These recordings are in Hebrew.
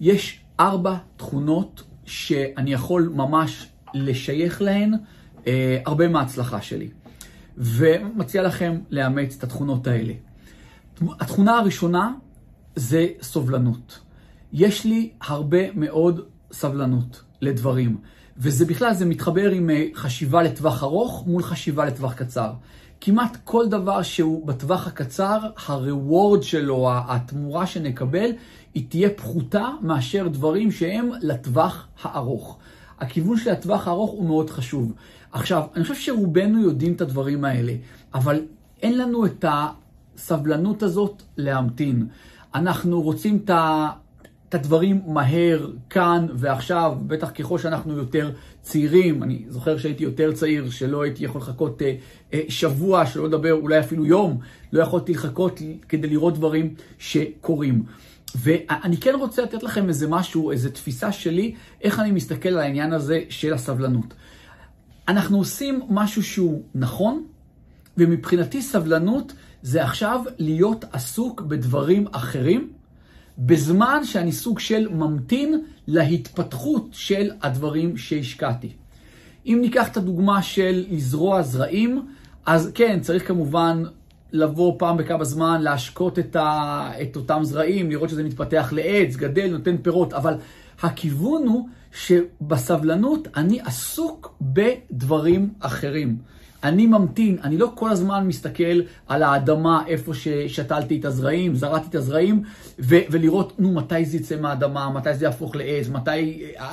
יש ארבע תכונות שאני יכול ממש לשייך להן אה, הרבה מההצלחה שלי. ומציע לכם לאמץ את התכונות האלה. התכונה הראשונה זה סובלנות. יש לי הרבה מאוד סבלנות לדברים, וזה בכלל, זה מתחבר עם אה, חשיבה לטווח ארוך מול חשיבה לטווח קצר. כמעט כל דבר שהוא בטווח הקצר, ה-reward שלו, התמורה שנקבל, היא תהיה פחותה מאשר דברים שהם לטווח הארוך. הכיוון של הטווח הארוך הוא מאוד חשוב. עכשיו, אני חושב שרובנו יודעים את הדברים האלה, אבל אין לנו את הסבלנות הזאת להמתין. אנחנו רוצים את ה... את הדברים מהר, כאן ועכשיו, בטח ככל שאנחנו יותר צעירים. אני זוכר שהייתי יותר צעיר, שלא הייתי יכול לחכות אה, אה, שבוע, שלא לדבר אולי אפילו יום, לא יכולתי לחכות כדי לראות דברים שקורים. ואני כן רוצה לתת לכם איזה משהו, איזה תפיסה שלי, איך אני מסתכל על העניין הזה של הסבלנות. אנחנו עושים משהו שהוא נכון, ומבחינתי סבלנות זה עכשיו להיות עסוק בדברים אחרים, בזמן שאני סוג של ממתין להתפתחות של הדברים שהשקעתי. אם ניקח את הדוגמה של לזרוע זרעים, אז כן, צריך כמובן לבוא פעם בכמה זמן, להשקות את, ה, את אותם זרעים, לראות שזה מתפתח לעץ, גדל, נותן פירות, אבל הכיוון הוא שבסבלנות אני עסוק בדברים אחרים. אני ממתין, אני לא כל הזמן מסתכל על האדמה איפה ששתלתי את הזרעים, זרעתי את הזרעים, ו- ולראות, נו, מתי זה יצא מהאדמה, מתי זה יהפוך לעץ, מתי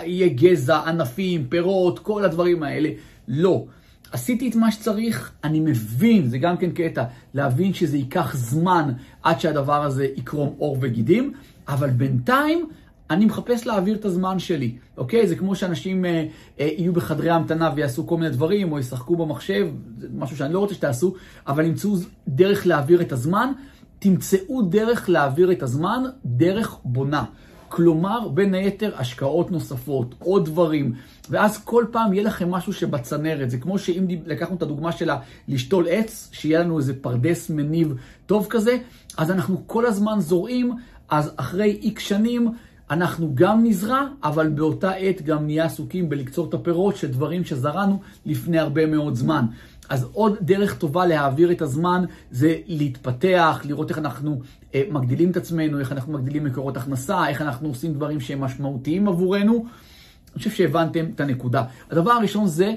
יהיה גזע, ענפים, פירות, כל הדברים האלה. לא. עשיתי את מה שצריך, אני מבין, זה גם כן קטע, להבין שזה ייקח זמן עד שהדבר הזה יקרום עור וגידים, אבל בינתיים אני מחפש להעביר את הזמן שלי, אוקיי? זה כמו שאנשים אה, אה, יהיו בחדרי המתנה ויעשו כל מיני דברים, או ישחקו במחשב, זה משהו שאני לא רוצה שתעשו, אבל ימצאו דרך להעביר את הזמן. תמצאו דרך להעביר את הזמן, דרך בונה. כלומר, בין היתר, השקעות נוספות, עוד דברים, ואז כל פעם יהיה לכם משהו שבצנרת. זה כמו שאם לקחנו את הדוגמה של לשתול עץ, שיהיה לנו איזה פרדס מניב טוב כזה, אז אנחנו כל הזמן זורעים, אז אחרי איקס שנים, אנחנו גם נזרע, אבל באותה עת גם נהיה עסוקים בלקצור את הפירות של דברים שזרענו לפני הרבה מאוד זמן. אז עוד דרך טובה להעביר את הזמן זה להתפתח, לראות איך אנחנו אה, מגדילים את עצמנו, איך אנחנו מגדילים מקורות הכנסה, איך אנחנו עושים דברים שהם משמעותיים עבורנו. אני חושב שהבנתם את הנקודה. הדבר הראשון זה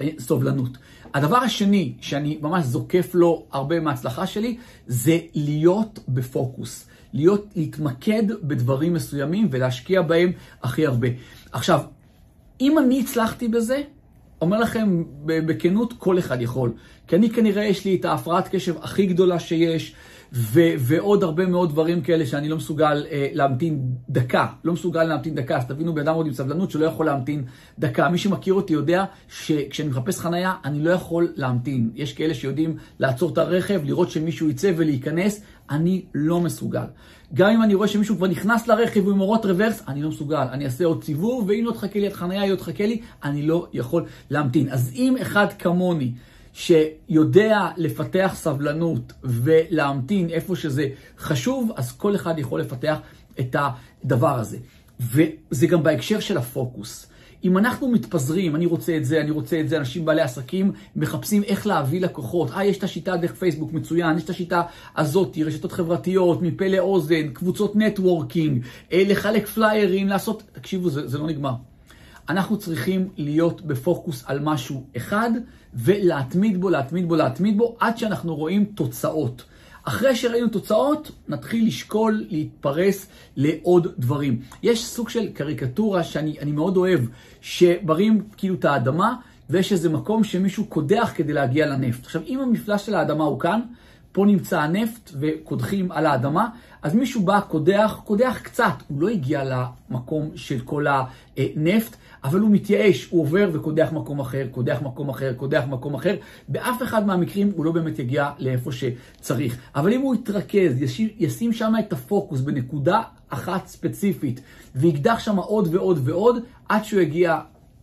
אה, סובלנות. הדבר השני שאני ממש זוקף לו הרבה מההצלחה שלי, זה להיות בפוקוס. להיות, להתמקד בדברים מסוימים ולהשקיע בהם הכי הרבה. עכשיו, אם אני הצלחתי בזה, אומר לכם בכנות, כל אחד יכול. כי אני כנראה יש לי את ההפרעת קשב הכי גדולה שיש, ו- ועוד הרבה מאוד דברים כאלה שאני לא מסוגל אה, להמתין דקה. לא מסוגל להמתין דקה, אז תבינו, בן אדם עוד עם סבלנות שלא יכול להמתין דקה. מי שמכיר אותי יודע שכשאני מחפש חנייה, אני לא יכול להמתין. יש כאלה שיודעים לעצור את הרכב, לראות שמישהו יצא ולהיכנס, אני לא מסוגל. גם אם אני רואה שמישהו כבר נכנס לרכב עם אורות רוורס, אני לא מסוגל. אני אעשה עוד סיבוב, ואם לא תחכה לי את חניה, היא לא תחכה לי, אני לא יכול להמתין. אז אם אחד כמוני, שיודע לפתח סבלנות ולהמתין איפה שזה חשוב, אז כל אחד יכול לפתח את הדבר הזה. וזה גם בהקשר של הפוקוס. אם אנחנו מתפזרים, אני רוצה את זה, אני רוצה את זה, אנשים בעלי עסקים מחפשים איך להביא לקוחות. אה, יש את השיטה דרך פייסבוק, מצוין, יש את השיטה הזאת, רשתות חברתיות, מפה לאוזן, קבוצות נטוורקינג, אה, לחלק פליירים, לעשות... תקשיבו, זה, זה לא נגמר. אנחנו צריכים להיות בפוקוס על משהו אחד, ולהתמיד בו, להתמיד בו, להתמיד בו, עד שאנחנו רואים תוצאות. אחרי שראינו תוצאות, נתחיל לשקול, להתפרס לעוד דברים. יש סוג של קריקטורה שאני מאוד אוהב, שברים כאילו את האדמה, ויש איזה מקום שמישהו קודח כדי להגיע לנפט. עכשיו, אם המפלס של האדמה הוא כאן, פה נמצא הנפט וקודחים על האדמה, אז מישהו בא, קודח, קודח קצת, הוא לא הגיע למקום של כל הנפט, אבל הוא מתייאש, הוא עובר וקודח מקום אחר, קודח מקום אחר, קודח מקום אחר. באף אחד מהמקרים הוא לא באמת יגיע לאיפה שצריך. אבל אם הוא יתרכז, ישים שם את הפוקוס בנקודה אחת ספציפית, ויקדח שם עוד ועוד ועוד, עד שהוא יגיע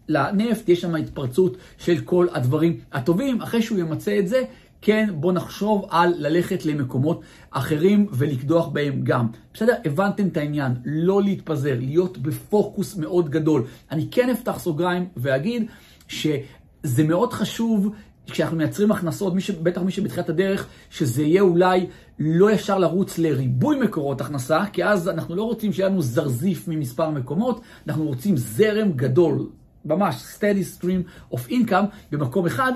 לנפט, יש שם התפרצות של כל הדברים הטובים. אחרי שהוא ימצא את זה, כן, בוא נחשוב על ללכת למקומות אחרים ולקדוח בהם גם. בסדר? הבנתם את העניין, לא להתפזר, להיות בפוקוס מאוד גדול. אני כן אפתח סוגריים ואגיד שזה מאוד חשוב כשאנחנו מייצרים הכנסות, מי ש... בטח מי שבתחילת הדרך, שזה יהיה אולי לא ישר לרוץ לריבוי מקורות הכנסה, כי אז אנחנו לא רוצים שיהיה לנו זרזיף ממספר מקומות, אנחנו רוצים זרם גדול, ממש steady stream of income במקום אחד,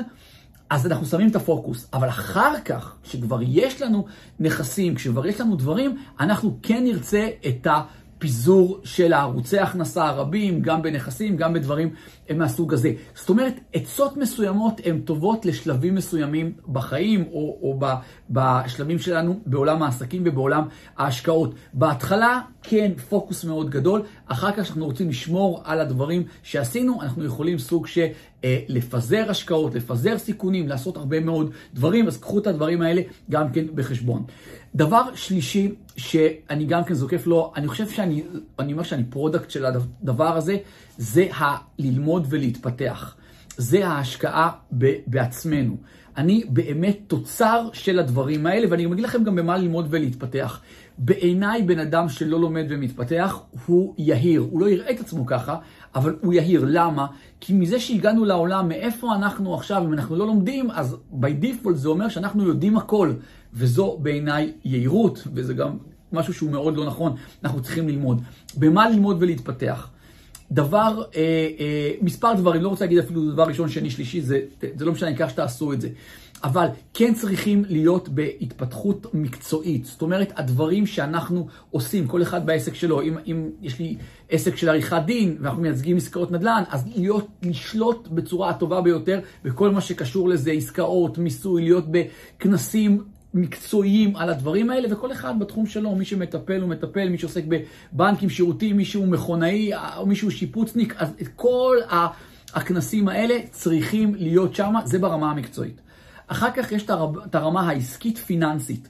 אז אנחנו שמים את הפוקוס. אבל אחר כך, כשכבר יש לנו נכסים, כשכבר יש לנו דברים, אנחנו כן נרצה את ה... פיזור של הערוצי ההכנסה הרבים, גם בנכסים, גם בדברים מהסוג הזה. זאת אומרת, עצות מסוימות הן טובות לשלבים מסוימים בחיים, או, או ב, בשלבים שלנו בעולם העסקים ובעולם ההשקעות. בהתחלה, כן, פוקוס מאוד גדול. אחר כך, כשאנחנו רוצים לשמור על הדברים שעשינו, אנחנו יכולים סוג של אה, לפזר השקעות, לפזר סיכונים, לעשות הרבה מאוד דברים, אז קחו את הדברים האלה גם כן בחשבון. דבר שלישי, שאני גם כן זוקף לו, אני חושב שאני, אני אומר שאני product של הדבר הזה, זה הללמוד ולהתפתח. זה ההשקעה ב- בעצמנו. אני באמת תוצר של הדברים האלה, ואני אגיד לכם גם במה ללמוד ולהתפתח. בעיניי בן אדם שלא לומד ומתפתח, הוא יהיר. הוא לא יראה את עצמו ככה, אבל הוא יהיר. למה? כי מזה שהגענו לעולם, מאיפה אנחנו עכשיו, אם אנחנו לא לומדים, אז by default זה אומר שאנחנו יודעים הכל. וזו בעיניי יהירות, וזה גם משהו שהוא מאוד לא נכון, אנחנו צריכים ללמוד. במה ללמוד ולהתפתח? דבר, אה, אה, מספר דברים, לא רוצה להגיד אפילו דבר ראשון, שני, שלישי, זה, זה לא משנה, העיקר שתעשו את זה. אבל כן צריכים להיות בהתפתחות מקצועית. זאת אומרת, הדברים שאנחנו עושים, כל אחד בעסק שלו, אם, אם יש לי עסק של עריכת דין ואנחנו מייצגים עסקאות נדל"ן, אז להיות, לשלוט בצורה הטובה ביותר בכל מה שקשור לזה, עסקאות, מיסוי, להיות בכנסים מקצועיים על הדברים האלה, וכל אחד בתחום שלו, מי שמטפל הוא מטפל, מי שעוסק בבנקים, שירותים, מי שהוא מכונאי, או מי שהוא שיפוצניק, אז את כל הכנסים האלה צריכים להיות שם, זה ברמה המקצועית. אחר כך יש את הרמה העסקית-פיננסית.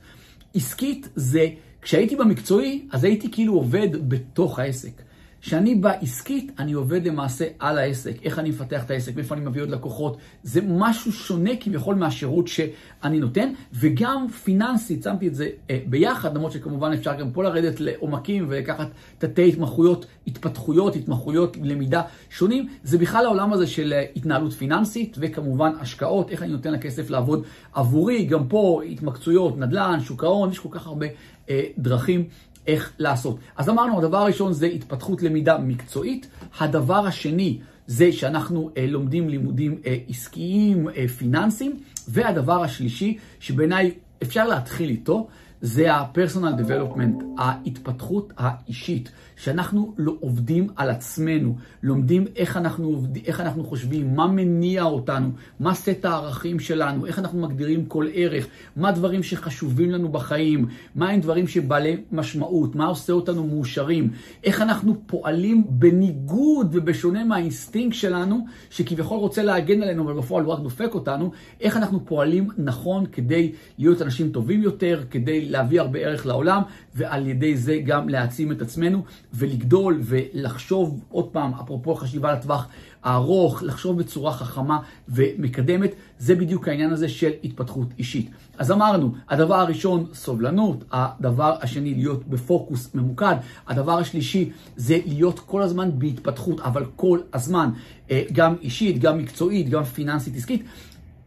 עסקית זה, כשהייתי במקצועי, אז הייתי כאילו עובד בתוך העסק. כשאני בעסקית, אני עובד למעשה על העסק, איך אני מפתח את העסק, מאיפה אני מביא עוד לקוחות. זה משהו שונה כביכול מהשירות שאני נותן, וגם פיננסית, שמתי את זה אה, ביחד, למרות שכמובן אפשר גם פה לרדת לעומקים ולקחת תתי התמחויות, התפתחויות, התמחויות, למידה שונים. זה בכלל העולם הזה של אה, התנהלות פיננסית, וכמובן השקעות, איך אני נותן לכסף לעבוד עבורי, גם פה התמקצויות, נדל"ן, שוק ההון, יש כל כך הרבה אה, דרכים. איך לעשות. אז אמרנו, הדבר הראשון זה התפתחות למידה מקצועית. הדבר השני זה שאנחנו אה, לומדים לימודים אה, עסקיים, אה, פיננסיים. והדבר השלישי, שבעיניי אפשר להתחיל איתו, זה ה-personal development, ההתפתחות האישית, שאנחנו לא עובדים על עצמנו, לומדים איך אנחנו, עובד, איך אנחנו חושבים, מה מניע אותנו, מה סט הערכים שלנו, איך אנחנו מגדירים כל ערך, מה דברים שחשובים לנו בחיים, מה הם דברים שבעלי משמעות, מה עושה אותנו מאושרים, איך אנחנו פועלים בניגוד ובשונה מהאינסטינקט שלנו, שכביכול רוצה להגן עלינו, אבל בפועל הוא רק דופק אותנו, איך אנחנו פועלים נכון כדי להיות אנשים טובים יותר, כדי להביא הרבה ערך לעולם, ועל ידי זה גם להעצים את עצמנו ולגדול ולחשוב, עוד פעם, אפרופו חשיבה לטווח הארוך, לחשוב בצורה חכמה ומקדמת, זה בדיוק העניין הזה של התפתחות אישית. אז אמרנו, הדבר הראשון, סובלנות, הדבר השני, להיות בפוקוס ממוקד, הדבר השלישי זה להיות כל הזמן בהתפתחות, אבל כל הזמן, אה, גם אישית, גם מקצועית, גם פיננסית עסקית.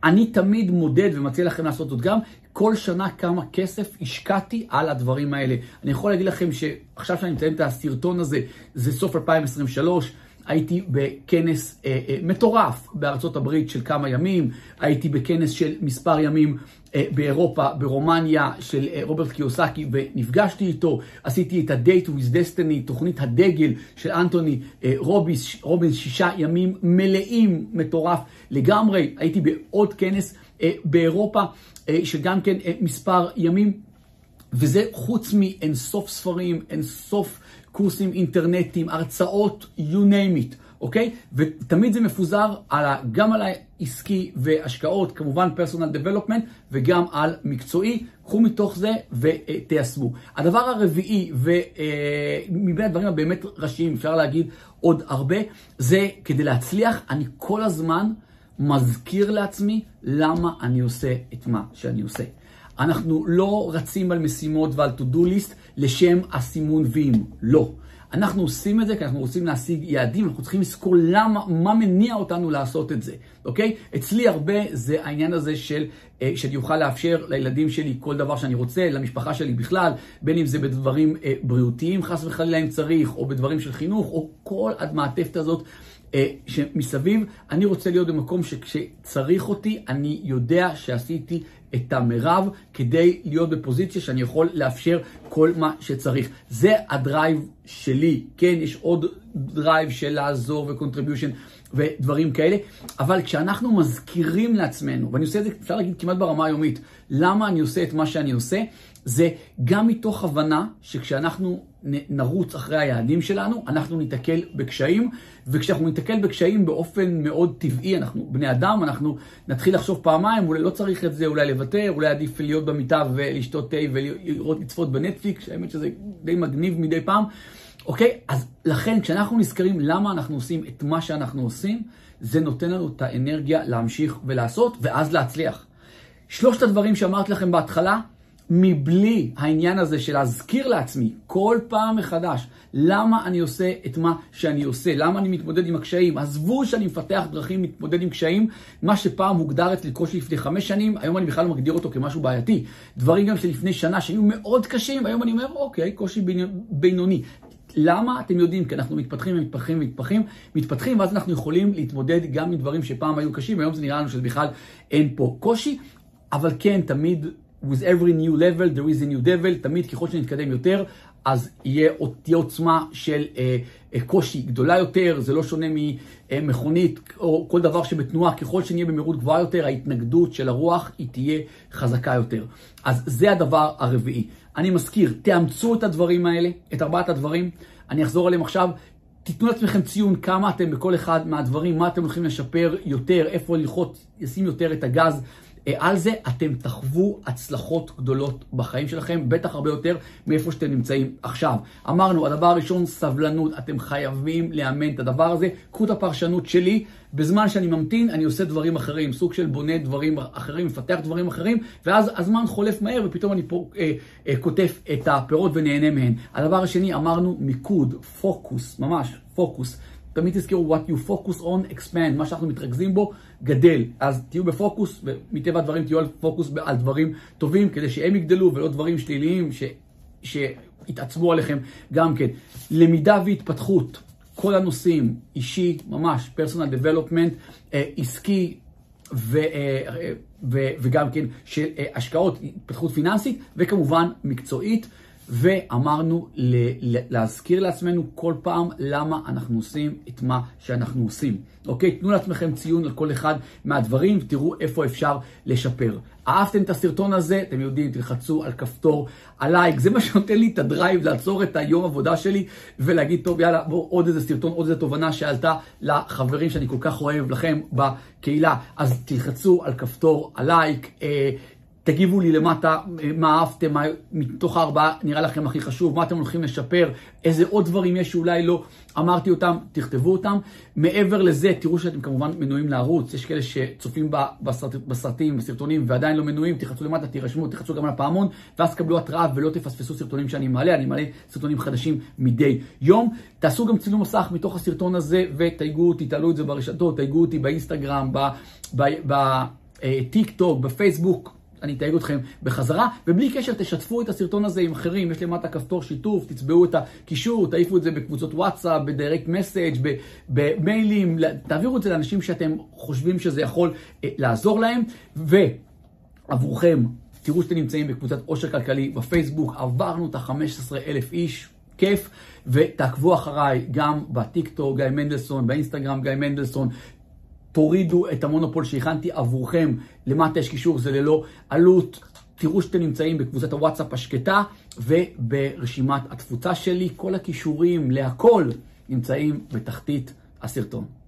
אני תמיד מודד ומציע לכם לעשות זאת גם, כל שנה כמה כסף השקעתי על הדברים האלה. אני יכול להגיד לכם שעכשיו שאני מציין את הסרטון הזה, זה סוף 2023, הייתי בכנס אה, אה, מטורף בארצות הברית של כמה ימים, הייתי בכנס של מספר ימים אה, באירופה, ברומניה, של אה, רוברט קיוסקי, ונפגשתי איתו, עשיתי את ה-Date with Destiny, תוכנית הדגל של אנטוני אה, רוביס, רוביס, שישה ימים מלאים, מטורף לגמרי, הייתי בעוד כנס אה, באירופה, אה, שגם כן אה, מספר ימים, וזה חוץ מאינסוף ספרים, אינסוף קורסים אינטרנטיים, הרצאות, you name it, אוקיי? ותמיד זה מפוזר על, גם על העסקי והשקעות, כמובן פרסונל דבלופמנט, וגם על מקצועי. קחו מתוך זה ותיישמו. הדבר הרביעי, ומבין הדברים הבאמת ראשיים, אפשר להגיד עוד הרבה, זה כדי להצליח, אני כל הזמן מזכיר לעצמי למה אני עושה את מה שאני עושה. אנחנו לא רצים על משימות ועל to-do list לשם הסימון וים, לא. אנחנו עושים את זה כי אנחנו רוצים להשיג יעדים, אנחנו צריכים לזכור למה, מה מניע אותנו לעשות את זה, אוקיי? אצלי הרבה זה העניין הזה של, אה, שאני אוכל לאפשר לילדים שלי כל דבר שאני רוצה, למשפחה שלי בכלל, בין אם זה בדברים אה, בריאותיים חס וחלילה אם צריך, או בדברים של חינוך, או כל המעטפת הזאת. אה, שמסביב, אני רוצה להיות במקום שכשצריך אותי, אני יודע שעשיתי את המרב כדי להיות בפוזיציה שאני יכול לאפשר כל מה שצריך. זה ה drive שלי, כן, יש עוד drive של לעזור ו contribution ודברים כאלה, אבל כשאנחנו מזכירים לעצמנו, ואני עושה את זה, אפשר להגיד כמעט ברמה היומית, למה אני עושה את מה שאני עושה, זה גם מתוך הבנה שכשאנחנו נרוץ אחרי היעדים שלנו, אנחנו ניתקל בקשיים, וכשאנחנו ניתקל בקשיים באופן מאוד טבעי, אנחנו בני אדם, אנחנו נתחיל לחשוב פעמיים, אולי לא צריך את זה, אולי לוותר, אולי עדיף להיות במיטה ולשתות תה ולראות, לצפות בנטפליקס, האמת שזה די מגניב מדי פעם. אוקיי? אז לכן, כשאנחנו נזכרים למה אנחנו עושים את מה שאנחנו עושים, זה נותן לנו את האנרגיה להמשיך ולעשות, ואז להצליח. שלושת הדברים שאמרתי לכם בהתחלה, מבלי העניין הזה של להזכיר לעצמי כל פעם מחדש למה אני עושה את מה שאני עושה, למה אני מתמודד עם הקשיים. עזבו שאני מפתח דרכים להתמודד עם קשיים, מה שפעם הוגדר אצלי קושי לפני חמש שנים, היום אני בכלל לא מגדיר אותו כמשהו בעייתי. דברים גם שלפני שנה שהיו מאוד קשים, היום אני אומר, אוקיי, קושי בינוני. למה? אתם יודעים, כי אנחנו מתפתחים ומתפתחים ומתפתחים, מתפתחים, ואז אנחנו יכולים להתמודד גם עם דברים שפעם היו קשים, היום זה נראה לנו שבכלל אין פה קושי, אבל כן, תמיד with every new level there is a new devil, תמיד ככל שנתקדם יותר, אז יהיה, תהיה עוצמה של אה, אה, קושי גדולה יותר, זה לא שונה ממכונית או כל דבר שבתנועה, ככל שנהיה במהירות גבוהה יותר, ההתנגדות של הרוח היא תהיה חזקה יותר. אז זה הדבר הרביעי. אני מזכיר, תאמצו את הדברים האלה, את ארבעת הדברים, אני אחזור עליהם עכשיו. תיתנו לעצמכם ציון כמה אתם בכל אחד מהדברים, מה אתם הולכים לשפר יותר, איפה ללחוץ, ישים יותר את הגז אה, על זה אתם תחוו הצלחות גדולות בחיים שלכם, בטח הרבה יותר מאיפה שאתם נמצאים עכשיו. אמרנו, הדבר הראשון, סבלנות. אתם חייבים לאמן את הדבר הזה. קחו את הפרשנות שלי, בזמן שאני ממתין, אני עושה דברים אחרים, סוג של בונה דברים אחרים, מפתח דברים אחרים, ואז הזמן חולף מהר ופתאום אני פה אה, אה, כותב את הפירות ונהנה מהן. הדבר השני, אמרנו מיקוד, פוקוס, ממש, פוקוס. תמיד תזכרו, what you focus on, expand, מה שאנחנו מתרכזים בו, גדל. אז תהיו בפוקוס, ומטבע הדברים תהיו על פוקוס על דברים טובים, כדי שהם יגדלו ולא דברים שליליים ש, שיתעצבו עליכם גם כן. למידה והתפתחות, כל הנושאים, אישי, ממש, personal development, אה, עסקי, ו, אה, ו, וגם כן של אה, השקעות, התפתחות פיננסית, וכמובן מקצועית. ואמרנו להזכיר לעצמנו כל פעם למה אנחנו עושים את מה שאנחנו עושים. אוקיי? תנו לעצמכם ציון על כל אחד מהדברים ותראו איפה אפשר לשפר. אהבתם את הסרטון הזה? אתם יודעים, תלחצו על כפתור הלייק. זה מה שנותן לי את ה drive לעצור את היום עבודה שלי ולהגיד, טוב, יאללה, בואו עוד איזה סרטון, עוד איזה תובנה שעלתה לחברים שאני כל כך אוהב לכם בקהילה. אז תלחצו על כפתור הלייק. אה, תגיבו לי למטה מה אהבתם, מה מתוך הארבעה נראה לכם הכי חשוב, מה אתם הולכים לשפר, איזה עוד דברים יש שאולי לא אמרתי אותם, תכתבו אותם. מעבר לזה, תראו שאתם כמובן מנויים לערוץ, יש כאלה שצופים בסרט, בסרטים, בסרטונים ועדיין לא מנויים, תחצו למטה, תירשמו, תחצו גם על הפעמון, ואז תקבלו התראה ולא תפספסו סרטונים שאני מעלה, אני מעלה סרטונים חדשים מדי יום. תעשו גם צילום מסך מתוך הסרטון הזה ותייגו אותי, תעלו את זה ברשתות, תייגו אותי באינסטגרם, בטיק טוק, בפייסבוק. אני אתייג אתכם בחזרה, ובלי קשר תשתפו את הסרטון הזה עם אחרים, יש למטה כפתור שיתוף, תצבעו את הקישור, תעיפו את זה בקבוצות וואטסאפ, בדירקט מסאג', במיילים, תעבירו את זה לאנשים שאתם חושבים שזה יכול אה, לעזור להם, ועבורכם, תראו שאתם נמצאים בקבוצת עושר כלכלי בפייסבוק, עברנו את ה-15 אלף איש. כיף, ותעקבו אחריי גם בטיק טוק, גיא מנדלסון, באינסטגרם גיא מנדלסון, תורידו את המונופול שהכנתי עבורכם, למטה יש קישור, זה ללא עלות. תראו שאתם נמצאים בקבוצת הוואטסאפ השקטה וברשימת התפוצה שלי. כל הכישורים להכל נמצאים בתחתית הסרטון.